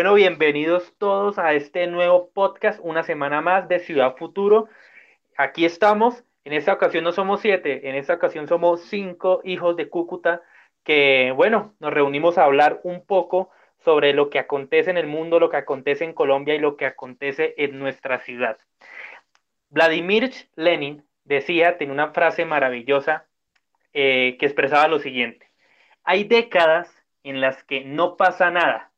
Bueno, bienvenidos todos a este nuevo podcast, una semana más de Ciudad Futuro. Aquí estamos, en esta ocasión no somos siete, en esta ocasión somos cinco hijos de Cúcuta que, bueno, nos reunimos a hablar un poco sobre lo que acontece en el mundo, lo que acontece en Colombia y lo que acontece en nuestra ciudad. Vladimir Lenin decía, tiene una frase maravillosa eh, que expresaba lo siguiente, hay décadas en las que no pasa nada,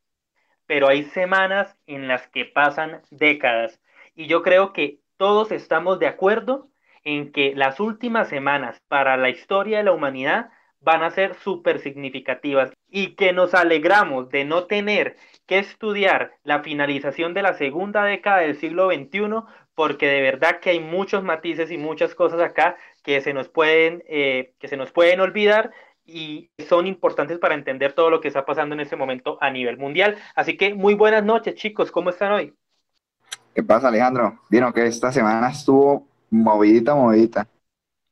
pero hay semanas en las que pasan décadas. Y yo creo que todos estamos de acuerdo en que las últimas semanas para la historia de la humanidad van a ser súper significativas y que nos alegramos de no tener que estudiar la finalización de la segunda década del siglo XXI porque de verdad que hay muchos matices y muchas cosas acá que se nos pueden, eh, que se nos pueden olvidar y son importantes para entender todo lo que está pasando en este momento a nivel mundial. Así que muy buenas noches, chicos, ¿cómo están hoy? ¿Qué pasa, Alejandro? Vieron que esta semana estuvo movidita, movidita.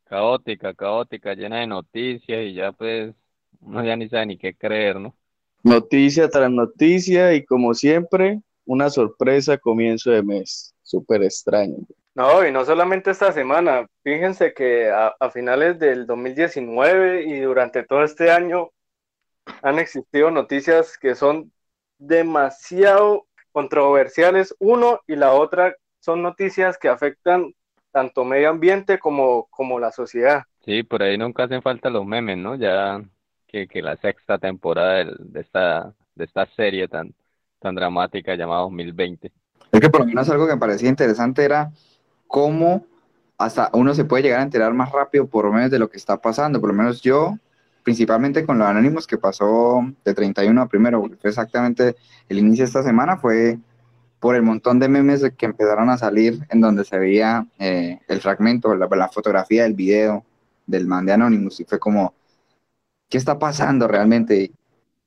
Caótica, caótica, llena de noticias y ya pues uno ya ni sabe ni qué creer, ¿no? Noticia tras noticia y como siempre, una sorpresa comienzo de mes, súper extraño. No, y no solamente esta semana, fíjense que a, finales del 2019 y durante todo este año han existido noticias que son demasiado controversiales, uno y la otra son noticias que afectan tanto medio ambiente como, como la sociedad. Sí, por ahí nunca hacen falta los memes, ¿no? Ya que, que la sexta temporada de, esta, de esta serie tan, tan dramática llamada 2020. Es que por lo menos algo que me parecía interesante era cómo hasta uno se puede llegar a enterar más rápido por menos de lo que está pasando. Por lo menos yo, principalmente con los anónimos que pasó de 31 a primero, fue exactamente el inicio de esta semana, fue por el montón de memes que empezaron a salir en donde se veía eh, el fragmento, la, la, fotografía del video del man de Anonymous y fue como, ¿qué está pasando realmente?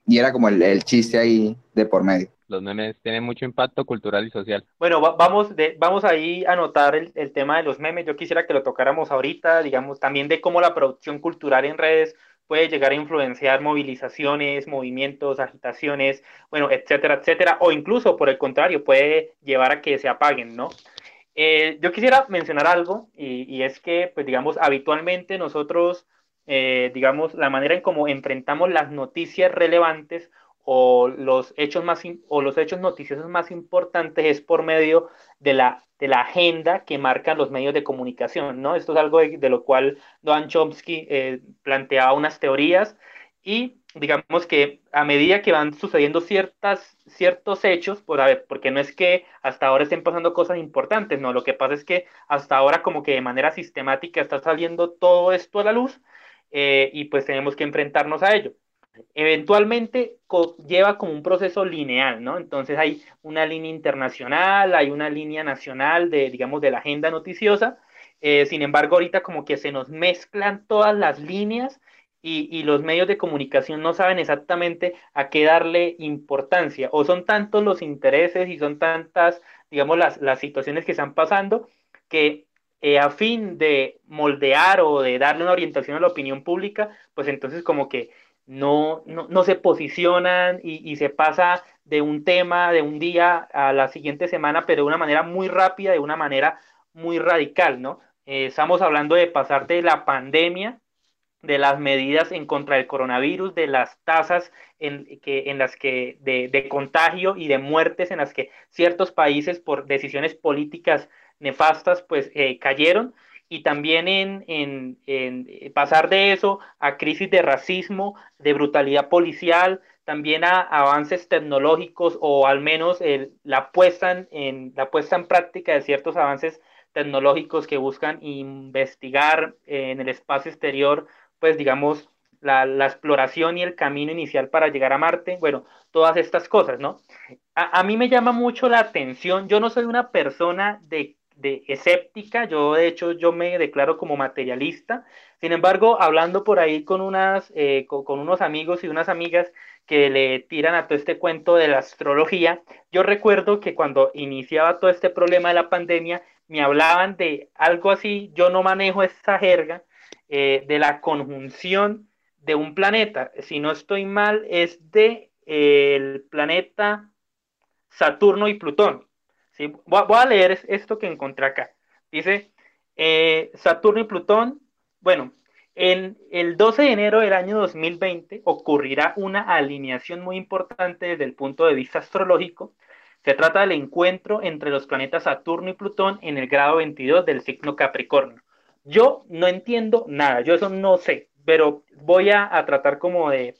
Y era como el, chiste ahí de por medio. Los memes tienen mucho impacto cultural y social. Bueno, vamos, de, vamos ahí a anotar el, el tema de los memes. Yo quisiera que lo tocáramos ahorita, digamos, también de cómo la producción cultural en redes puede llegar a influenciar movilizaciones, movimientos, agitaciones, bueno, etcétera, etcétera, o incluso por el contrario, puede llevar a que se apaguen, ¿no? Eh, yo quisiera mencionar algo y, es que, pues digamos, habitualmente nosotros, eh, digamos, la manera en cómo enfrentamos las noticias relevantes o los hechos más o los hechos noticiosos más importantes es por medio de la de la agenda que marcan los medios de comunicación, ¿no? Esto es algo de, lo cual Noam Chomsky eh, planteaba unas teorías y digamos que a medida que van sucediendo ciertas, ciertos hechos, por, a ver, porque no es que hasta ahora estén pasando cosas importantes, no, lo que pasa es que hasta ahora como que de manera sistemática está saliendo todo esto a la luz eh, y pues tenemos que enfrentarnos a ello eventualmente lleva como un proceso lineal, ¿no? Entonces hay una línea internacional, hay una línea nacional de, digamos, de la agenda noticiosa. Eh, sin embargo, ahorita como que se nos mezclan todas las líneas y, los medios de comunicación no saben exactamente a qué darle importancia. O son tantos los intereses y son tantas, digamos, las, las situaciones que están pasando que eh, a fin de moldear o de darle una orientación a la opinión pública, pues entonces como que no, no, se posicionan y, se pasa de un tema de un día a la siguiente semana, pero de una manera muy rápida, de una manera muy radical, ¿no? Eh, estamos hablando de pasar de la pandemia, de las medidas en contra del coronavirus, de las tasas en, que, en las que de, de contagio y de muertes en las que ciertos países por decisiones políticas nefastas pues eh, cayeron y también en, en, eh, pasar de eso a crisis de racismo, de brutalidad policial, también a avances tecnológicos o al menos la, puesta en, la puesta en práctica de ciertos avances tecnológicos que buscan investigar en el espacio exterior, pues digamos, la, la, exploración y el camino inicial para llegar a Marte, bueno, todas estas cosas, ¿no? A, a mí me llama mucho la atención, yo no soy una persona de de escéptica, yo de hecho yo me declaro como materialista, sin embargo, hablando por ahí con, unas, eh, con, unos amigos y unas amigas que le tiran a todo este cuento de la astrología, yo recuerdo que cuando iniciaba todo este problema de la pandemia, me hablaban de algo así, yo no manejo esa jerga, eh, de la conjunción de un planeta, si no estoy mal, es de eh, el planeta Saturno y Plutón. ¿Sí? Voy, a, leer esto que encontré acá. Dice, eh, Saturno y Plutón, bueno, en el 12 de enero del año 2020 ocurrirá una alineación muy importante desde el punto de vista astrológico. Se trata del encuentro entre los planetas Saturno y Plutón en el grado 22 del signo Capricornio. Yo no entiendo nada, yo eso no sé, pero voy a, tratar como de,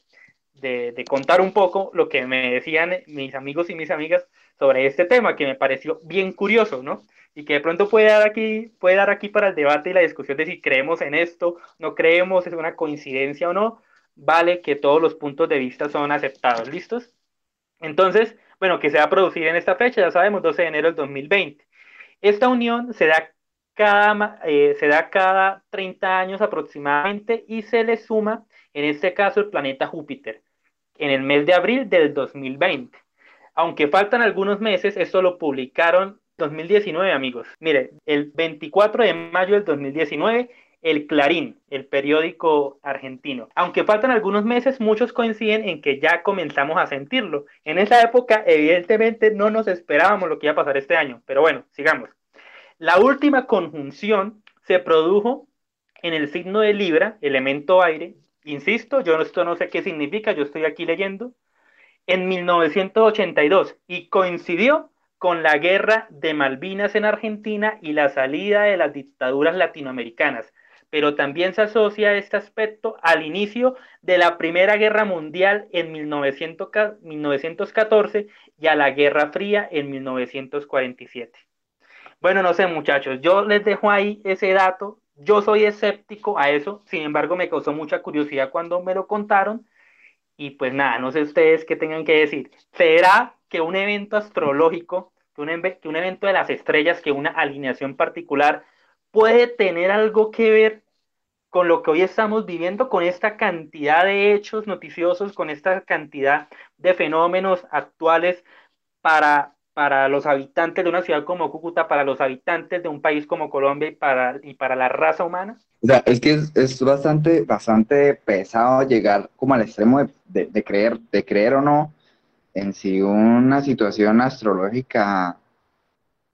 de, contar un poco lo que me decían mis amigos y mis amigas sobre este tema, que me pareció bien curioso, ¿no? Y que de pronto puede dar aquí, puede dar aquí para el debate y la discusión de si creemos en esto, no creemos, es una coincidencia o no, vale que todos los puntos de vista son aceptados, ¿listos? Entonces, bueno, que se va a producir en esta fecha, ya sabemos, 12 de enero del 2020. Esta unión se da cada, eh, se da cada 30 años aproximadamente y se le suma, en este caso, el planeta Júpiter, en el mes de abril del 2020. Aunque faltan algunos meses, esto lo publicaron 2019, amigos. Mire, el 24 de mayo del 2019, el Clarín, el periódico argentino. Aunque faltan algunos meses, muchos coinciden en que ya comenzamos a sentirlo. En esa época, evidentemente, no nos esperábamos lo que iba a pasar este año. Pero bueno, sigamos. La última conjunción se produjo en el signo de Libra, elemento aire. Insisto, yo esto no sé qué significa, yo estoy aquí leyendo. En 1982 y coincidió con la guerra de Malvinas en Argentina y la salida de las dictaduras latinoamericanas, pero también se asocia este aspecto al inicio de la Primera Guerra Mundial en 1914 y a la Guerra Fría en 1947. Bueno, no sé, muchachos, yo les dejo ahí ese dato. Yo soy escéptico a eso, sin embargo, me causó mucha curiosidad cuando me lo contaron. Y pues nada, no sé ustedes qué tengan que decir. ¿Será que un evento astrológico, que un, que un evento de las estrellas, que una alineación particular puede tener algo que ver con lo que hoy estamos viviendo, con esta cantidad de hechos noticiosos, con esta cantidad de fenómenos actuales para para los habitantes de una ciudad como Cúcuta, para los habitantes de un país como Colombia y para, y para la raza humana? O sea, es que es, bastante, bastante pesado llegar como al extremo de, de, creer, de creer o no en si una situación astrológica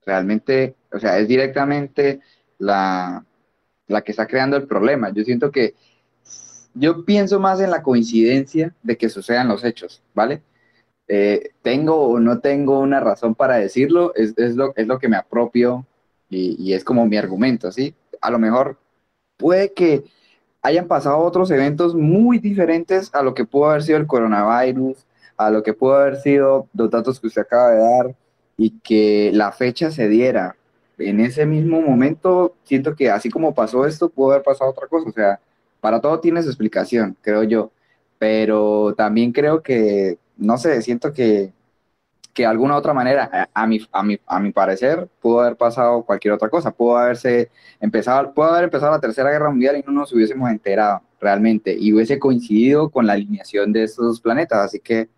realmente, o sea, es directamente la, la que está creando el problema. Yo siento que yo pienso más en la coincidencia de que sucedan los hechos, ¿vale? Eh, tengo o no tengo una razón para decirlo, es, es, lo, es lo que me apropio y, y, es como mi argumento, ¿sí? A lo mejor puede que hayan pasado otros eventos muy diferentes a lo que pudo haber sido el coronavirus, a lo que pudo haber sido los datos que usted acaba de dar y que la fecha se diera. En ese mismo momento, siento que así como pasó esto, pudo haber pasado otra cosa. O sea, para todo tiene su explicación, creo yo. Pero también creo que no sé, siento que, que de alguna otra manera, a, mi, a, a mi parecer, pudo haber pasado cualquier otra cosa, pudo haberse empezado, pudo haber empezado la Tercera Guerra Mundial y no nos hubiésemos enterado realmente y hubiese coincidido con la alineación de estos dos planetas, así que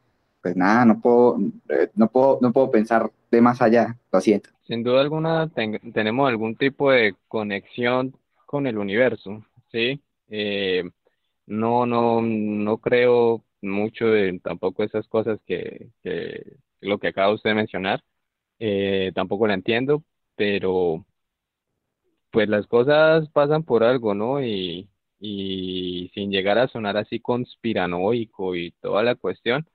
pues nada, no puedo, eh, no puedo, no puedo pensar de más allá, lo siento. Sin duda alguna tenemos algún tipo de conexión con el universo, ¿sí? Eh, no, no, no creo mucho de tampoco esas cosas que, lo que acaba usted de mencionar. Eh, tampoco la entiendo, pero pues las cosas pasan por algo, ¿no? Y, sin llegar a sonar así conspiranoico y toda la cuestión,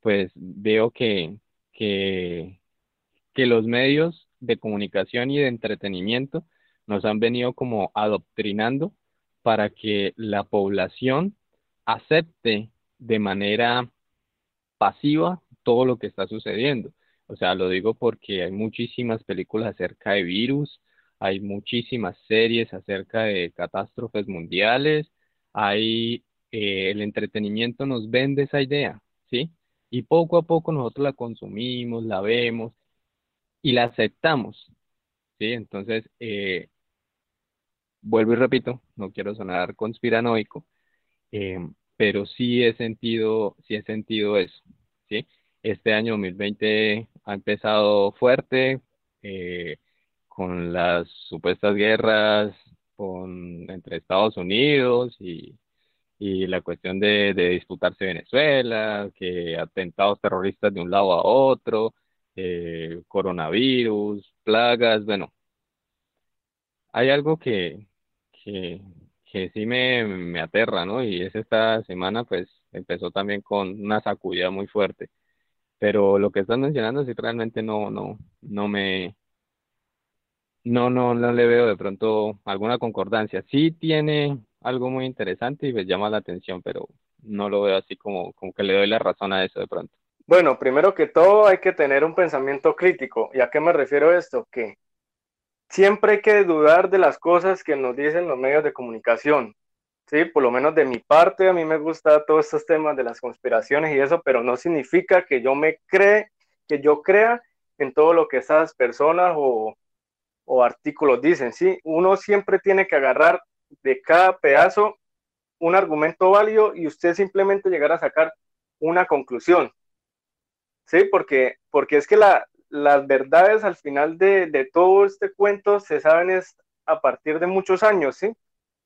pues veo que, que los medios de comunicación y de entretenimiento nos han venido como adoctrinando para que la población acepte de manera pasiva todo lo que está sucediendo. O sea, lo digo porque hay muchísimas películas acerca de virus, hay muchísimas series acerca de catástrofes mundiales, hay eh, el entretenimiento nos vende esa idea, ¿sí? Y poco a poco nosotros la consumimos, la vemos y la aceptamos, ¿sí? Entonces, eh, vuelvo y repito, no quiero sonar conspiranoico, eh, pero sí he sentido, sí he sentido eso, ¿sí? Este año 2020 ha empezado fuerte, eh, con las supuestas guerras con, entre Estados Unidos y, y la cuestión de, disputarse Venezuela, que atentados terroristas de un lado a otro, eh, coronavirus, plagas, bueno, hay algo que, que, que sí me, me aterra, ¿no? Y es esta semana, pues, empezó también con una sacudida muy fuerte. Pero lo que estás mencionando sí realmente no, no, no me, no, no, no le veo de pronto alguna concordancia. Sí tiene algo muy interesante y me llama la atención, pero no lo veo así como, como que le doy la razón a eso de pronto. Bueno, primero que todo hay que tener un pensamiento crítico. ¿Y a qué me refiero esto? Que siempre hay que dudar de las cosas que nos dicen los medios de comunicación. Sí, por lo menos de mi parte, a mí me gusta todos estos temas de las conspiraciones y eso, pero no significa que yo me cree, que yo crea en todo lo que esas personas o, o artículos dicen. Sí, uno siempre tiene que agarrar de cada pedazo un argumento válido y usted simplemente llegar a sacar una conclusión. Sí, porque, porque es que la, las verdades al final de, de, todo este cuento se saben es a partir de muchos años, ¿sí?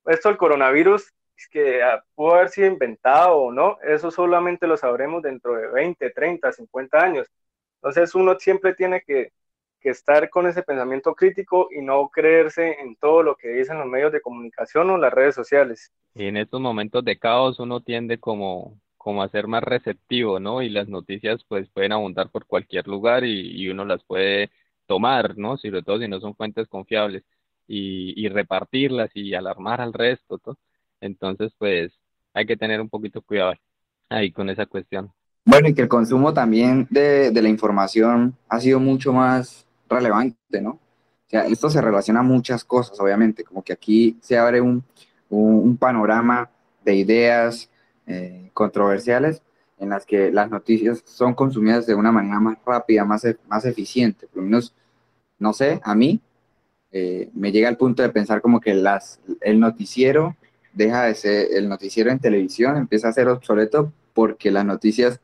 Esto del coronavirus, que ah, pudo haber sido inventado o no, eso solamente lo sabremos dentro de 20, 30, 50 años. Entonces uno siempre tiene que, que estar con ese pensamiento crítico y no creerse en todo lo que dicen los medios de comunicación o las redes sociales. Y en estos momentos de caos uno tiende como, como a ser más receptivo, ¿no? Y las noticias pues pueden abundar por cualquier lugar y, uno las puede tomar, ¿no? Sobre todo si no son fuentes confiables y, repartirlas y alarmar al resto, ¿no? Entonces pues hay que tener un poquito cuidado ahí con esa cuestión. Bueno, y que el consumo también de, la información ha sido mucho más relevante, ¿no? O sea, esto se relaciona a muchas cosas, obviamente, como que aquí se abre un panorama de ideas eh, controversiales en las que las noticias son consumidas de una manera más rápida, más, e, más eficiente. Por lo menos, no sé, a mí eh, me llega al punto de pensar como que el noticiero deja de ser, el noticiero en televisión empieza a ser obsoleto porque las noticias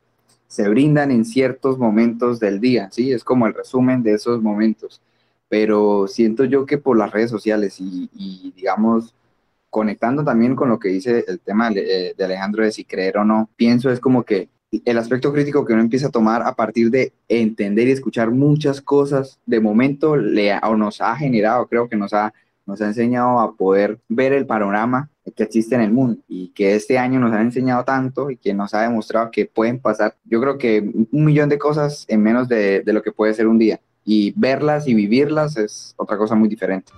se brindan en ciertos momentos del día, ¿sí? Es como el resumen de esos momentos. Pero siento yo que por las redes sociales y digamos, conectando también con lo que dice el tema de, de Alejandro de si creer o no, pienso es como que el aspecto crítico que uno empieza a tomar a partir de entender y escuchar muchas cosas, de momento le, o nos ha generado, creo que nos ha, nos ha enseñado a poder ver el panorama que existe en el mundo y que este año nos ha enseñado tanto y que nos ha demostrado que pueden pasar, yo creo que un millón de cosas en menos de, de lo que puede ser un día y verlas y vivirlas es otra cosa muy diferente.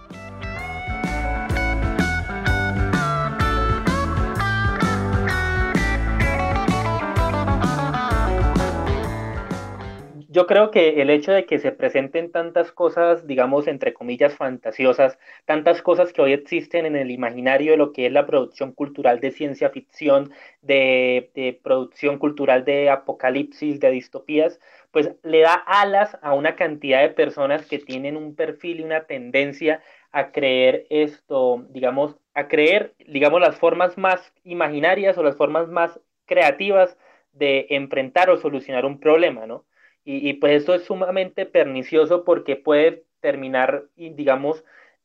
Yo creo que el hecho de que se presenten tantas cosas, digamos, entre comillas, fantasiosas, tantas cosas que hoy existen en el imaginario de lo que es la producción cultural de ciencia ficción, de, producción cultural de apocalipsis, de distopías, pues le da alas a una cantidad de personas que tienen un perfil y una tendencia a creer esto, digamos, a creer, digamos, las formas más imaginarias o las formas más creativas de enfrentar o solucionar un problema, ¿no? Y, y, pues esto es sumamente pernicioso porque puede terminar, digamos,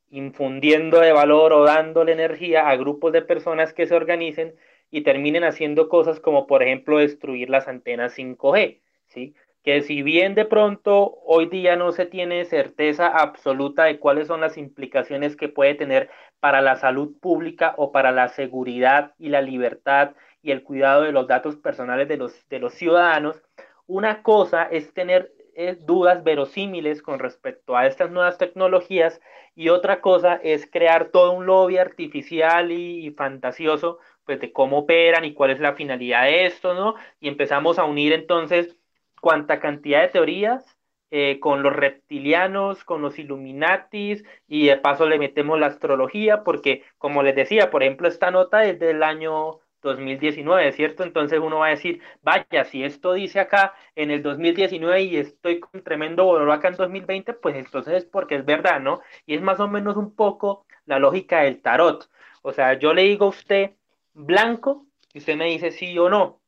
infundiendo de valor o dándole energía a grupos de personas que se organicen y terminen haciendo cosas como, por ejemplo, destruir las antenas 5G, ¿sí? Que si bien de pronto hoy día no se tiene certeza absoluta de cuáles son las implicaciones que puede tener para la salud pública o para la seguridad y la libertad y el cuidado de los datos personales de los, de los ciudadanos, una cosa es tener eh, dudas verosímiles con respecto a estas nuevas tecnologías y otra cosa es crear todo un lobby artificial y, fantasioso pues de cómo operan y cuál es la finalidad de esto, ¿no? Y empezamos a unir entonces cuánta cantidad de teorías eh, con los reptilianos, con los Illuminatis y de paso le metemos la astrología porque como les decía, por ejemplo, esta nota es del año 2019, ¿cierto? Entonces uno va a decir, vaya, si esto dice acá en el 2019 y estoy con tremendo dolor acá en 2020, pues entonces es porque es verdad, ¿no? Y es más o menos un poco la lógica del tarot. O sea, yo le digo a usted blanco y usted me dice sí o no.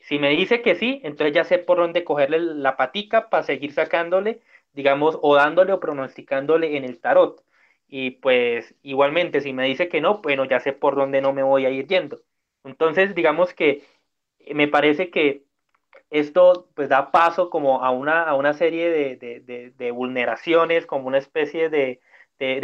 Si me dice que sí, entonces ya sé por dónde cogerle la patica para seguir sacándole, digamos, o dándole o pronosticándole en el tarot. Y pues igualmente, si me dice que no, bueno, ya sé por dónde no me voy a ir yendo. Entonces, digamos que me parece que esto pues da paso como a una, a una serie de, vulneraciones, como una especie de,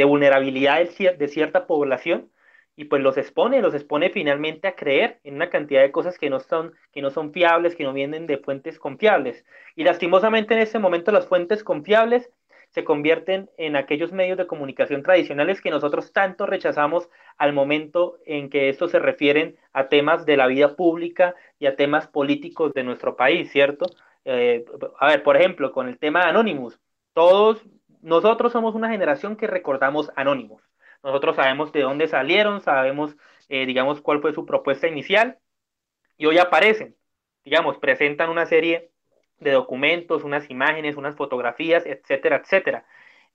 vulnerabilidad de, cierta población y pues los expone, los expone finalmente a creer en una cantidad de cosas que no son, que no son fiables, que no vienen de fuentes confiables. Y lastimosamente en este momento las fuentes confiables se convierten en aquellos medios de comunicación tradicionales que nosotros tanto rechazamos al momento en que estos se refieren a temas de la vida pública y a temas políticos de nuestro país, ¿cierto? Eh, a ver, por ejemplo, con el tema de Anonymous, todos nosotros somos una generación que recordamos Anonymous. Nosotros sabemos de dónde salieron, sabemos, eh, digamos, cuál fue su propuesta inicial y hoy aparecen, digamos, presentan una serie de documentos, unas imágenes, unas fotografías, etcétera, etcétera.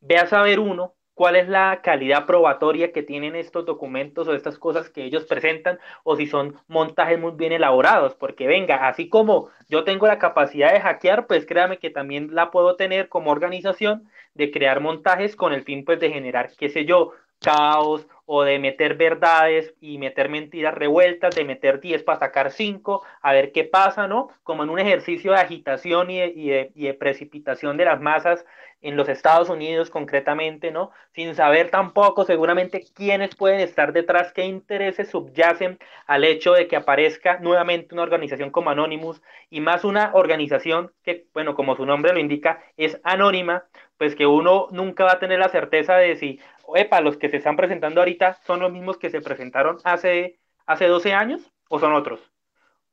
Ve a saber uno cuál es la calidad probatoria que tienen estos documentos o estas cosas que ellos presentan o si son montajes muy bien elaborados, porque venga, así como yo tengo la capacidad de hackear, pues créame que también la puedo tener como organización de crear montajes con el fin pues de generar, qué sé yo, caos o de meter verdades y meter mentiras revueltas, de meter 10 para sacar 5, a ver qué pasa, ¿no? Como en un ejercicio de agitación y de, y de, precipitación de las masas en los Estados Unidos concretamente, ¿no? Sin saber tampoco seguramente quiénes pueden estar detrás, qué intereses subyacen al hecho de que aparezca nuevamente una organización como Anonymous y más una organización que, bueno, como su nombre lo indica, es anónima, pues que uno nunca va a tener la certeza de si epa, los que se están presentando ahorita son los mismos que se presentaron hace, hace 12 años o son otros.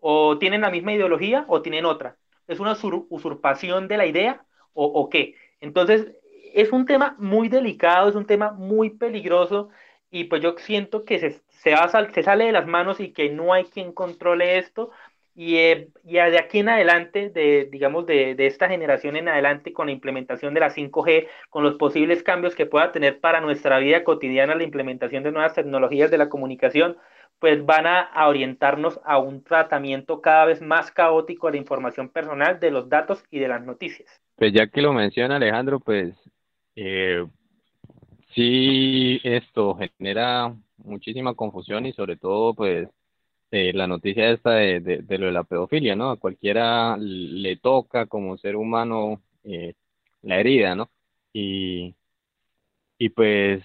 O tienen la misma ideología o tienen otra. ¿Es una usurpación de la idea o, qué? Entonces, es un tema muy delicado, es un tema muy peligroso y pues yo siento que se, se, va, se sale de las manos y que no hay quien controle esto y, eh, de aquí en adelante, de, digamos, de, de, esta generación en adelante, con la implementación de la 5G, con los posibles cambios que pueda tener para nuestra vida cotidiana la implementación de nuevas tecnologías de la comunicación, pues van a, orientarnos a un tratamiento cada vez más caótico de la información personal, de los datos y de las noticias. Pues ya que lo menciona Alejandro, pues eh, sí, esto genera muchísima confusión y sobre todo, pues eh, la noticia esta de, de, lo de la pedofilia, ¿no? A cualquiera le toca como ser humano eh, la herida, ¿no? Y, y pues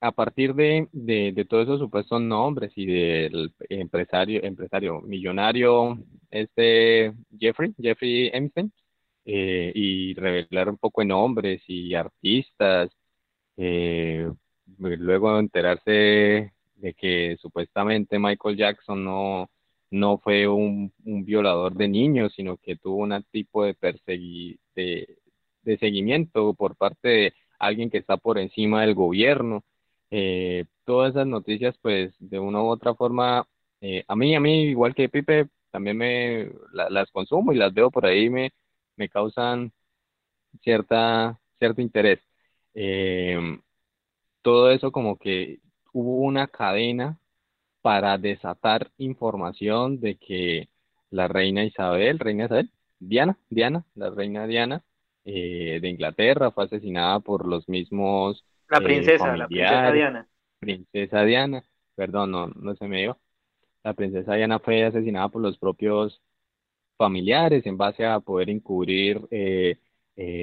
a partir de, de, de todos esos supuestos nombres y del empresario, empresario millonario, este Jeffrey, Jeffrey Epstein, eh, y revelar un poco de nombres y artistas, eh, luego enterarse de que supuestamente Michael Jackson no, no fue un, violador de niños, sino que tuvo un tipo de, de, seguimiento por parte de alguien que está por encima del gobierno. Eh, todas esas noticias, pues, de una u otra forma, eh, a mí, a mí, igual que Pipe, también me las consumo y las veo por ahí, me, me causan cierta, cierto interés. Eh, todo eso como que hubo una cadena para desatar información de que la reina Isabel, reina Isabel, Diana, Diana, la reina Diana eh, de Inglaterra fue asesinada por los mismos la eh, princesa, la princesa Diana. Princesa Diana, perdón, no, no se me dio. La princesa Diana fue asesinada por los propios familiares en base a poder encubrir eh,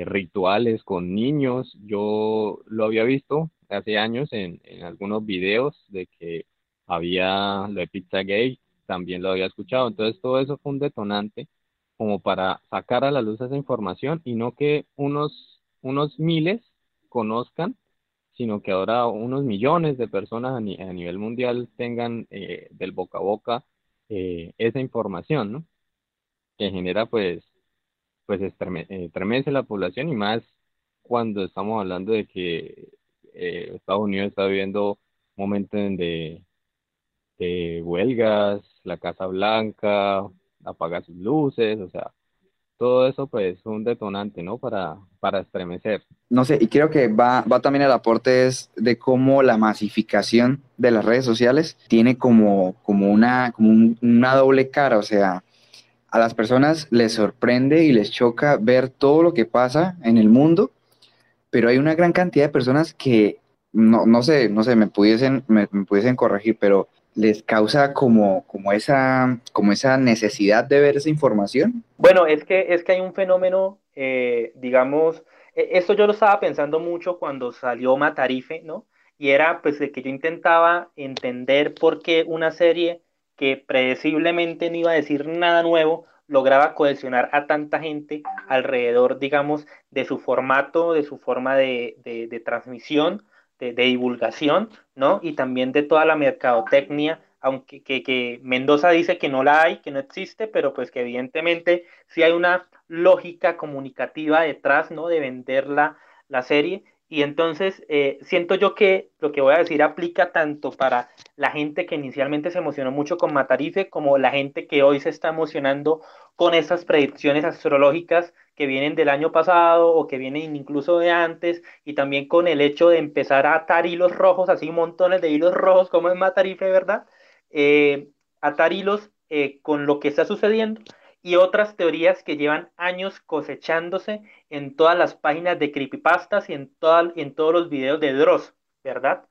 rituales con niños. Yo lo había visto hace años en, en algunos videos de que había lo de Pizzagate, también lo había escuchado. Entonces todo eso fue un detonante como para sacar a la luz esa información y no que unos, unos miles conozcan, sino que ahora unos millones de personas a, nivel mundial tengan eh, del boca a boca eh, esa información, ¿no? Que genera pues, pues estremece la población y más cuando estamos hablando de que eh, Estados Unidos está viviendo momentos de, de huelgas, la Casa Blanca apaga sus luces, o sea, todo eso pues es un detonante, ¿no? Para, para estremecer. No sé, y creo que va, va también el aporte de cómo la masificación de las redes sociales tiene como, como, una, como una doble cara, o sea, a las personas les sorprende y les choca ver todo lo que pasa en el mundo pero hay una gran cantidad de personas que, no, no sé, no sé, me pudiesen, me, pudiesen corregir, pero les causa como, como, esa, como esa necesidad de ver esa información? Bueno, es que, es que hay un fenómeno, eh, digamos, e, esto yo lo estaba pensando mucho cuando salió Matarife, ¿no? Y era pues de que yo intentaba entender por qué una serie que predeciblemente no iba a decir nada nuevo, lograba cohesionar a tanta gente alrededor, digamos, de su formato, de su forma de, de, transmisión, de, divulgación, ¿no? Y también de toda la mercadotecnia, aunque que, que, Mendoza dice que no la hay, que no existe, pero pues que evidentemente sí hay una lógica comunicativa detrás, ¿no? De vender la, la serie y entonces eh, siento yo que lo que voy a decir aplica tanto para la gente que inicialmente se emocionó mucho con Matarife como la gente que hoy se está emocionando con esas predicciones astrológicas que vienen del año pasado o que vienen incluso de antes y también con el hecho de empezar a atar hilos rojos, así montones de hilos rojos como es Matarife, ¿verdad? Eh, atar hilos eh, con lo que está sucediendo y otras teorías que llevan años cosechándose en todas las páginas de creepypastas y en, en todos los videos de Dross, ¿verdad?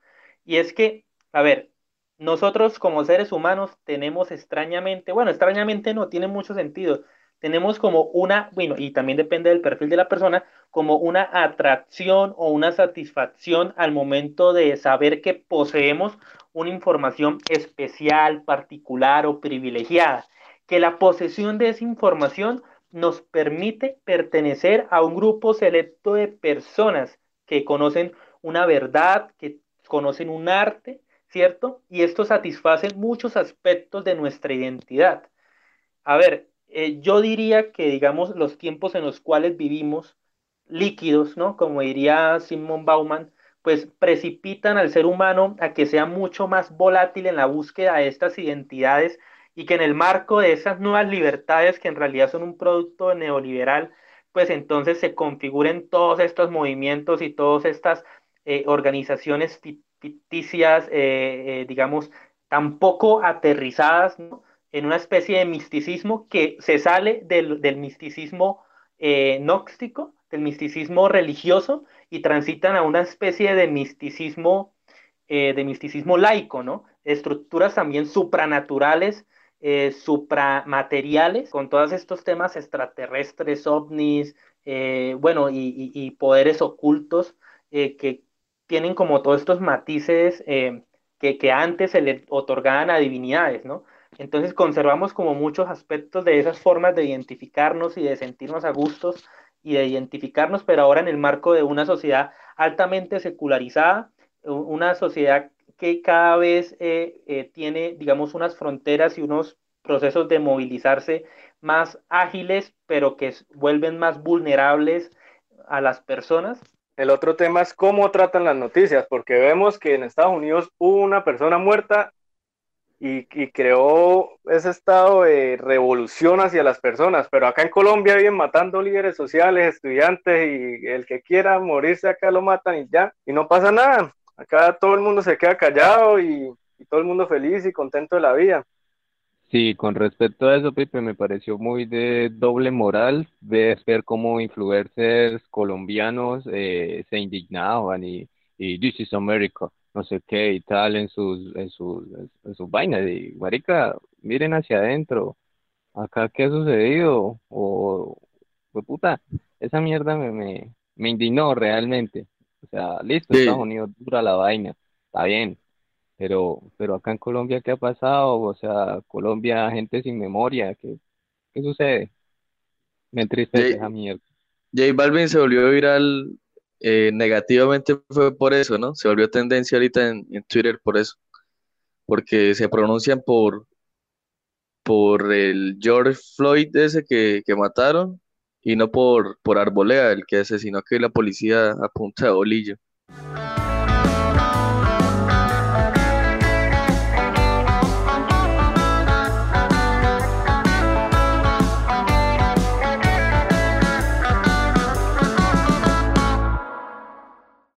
Y es que, a ver, nosotros como seres humanos tenemos extrañamente, bueno, extrañamente no tiene mucho sentido, tenemos como una, bueno, y también depende del perfil de la persona, como una atracción o una satisfacción al momento de saber que poseemos una información especial, particular o privilegiada que la posesión de esa información nos permite pertenecer a un grupo selecto de personas que conocen una verdad, que conocen un arte, ¿cierto? Y esto satisface muchos aspectos de nuestra identidad. A ver, eh, yo diría que, digamos, los tiempos en los cuales vivimos, líquidos, ¿no? Como diría Simon Bauman, pues precipitan al ser humano a que sea mucho más volátil en la búsqueda de estas identidades y que en el marco de esas nuevas libertades que en realidad son un producto neoliberal, pues entonces se configuren todos estos movimientos y todas estas eh, organizaciones ficticias, eh, eh, digamos, tan poco aterrizadas en una especie de misticismo que se sale del, del misticismo gnóstico, del misticismo religioso y transitan a una especie de misticismo, de misticismo laico, ¿no? Estructuras también supranaturales eh, supramateriales con todos estos temas extraterrestres, ovnis, eh, bueno, y, poderes ocultos eh, que tienen como todos estos matices que, que, antes se le otorgaban a divinidades, ¿no? Entonces conservamos como muchos aspectos de esas formas de identificarnos y de sentirnos a gustos y de identificarnos, pero ahora en el marco de una sociedad altamente secularizada, una sociedad que cada vez eh, eh, tiene, digamos, unas fronteras y unos procesos de movilizarse más ágiles, pero que vuelven más vulnerables a las personas. El otro tema es cómo tratan las noticias, porque vemos que en Estados Unidos hubo una persona muerta y, y, creó ese estado de revolución hacia las personas, pero acá en Colombia vienen matando líderes sociales, estudiantes y el que quiera morirse acá lo matan y ya, y no pasa nada. Acá todo el mundo se queda callado y, todo el mundo feliz y contento de la vida. Sí, con respecto a eso, Pipe, me pareció muy de doble moral ver, cómo influencers colombianos eh, se indignaban y, This is America, no sé qué y tal en sus, en sus, en sus vainas. Y, marica, miren hacia adentro. Acá, ¿qué ha sucedido? O, pues puta, esa mierda me, me indignó realmente. O sea, listo, Estados Unidos dura la vaina, está bien. Pero, pero acá en Colombia, ¿qué ha pasado? O sea, Colombia, gente sin memoria, ¿qué, qué sucede? Me entristece esa mierda. J Balvin se volvió viral eh, negativamente fue por eso, ¿no? Se volvió tendencia ahorita en, Twitter por eso. Porque se pronuncian por, por el George Floyd ese que, que mataron y no por, por Arboleda, el que asesinó que la policía a punta de bolillo.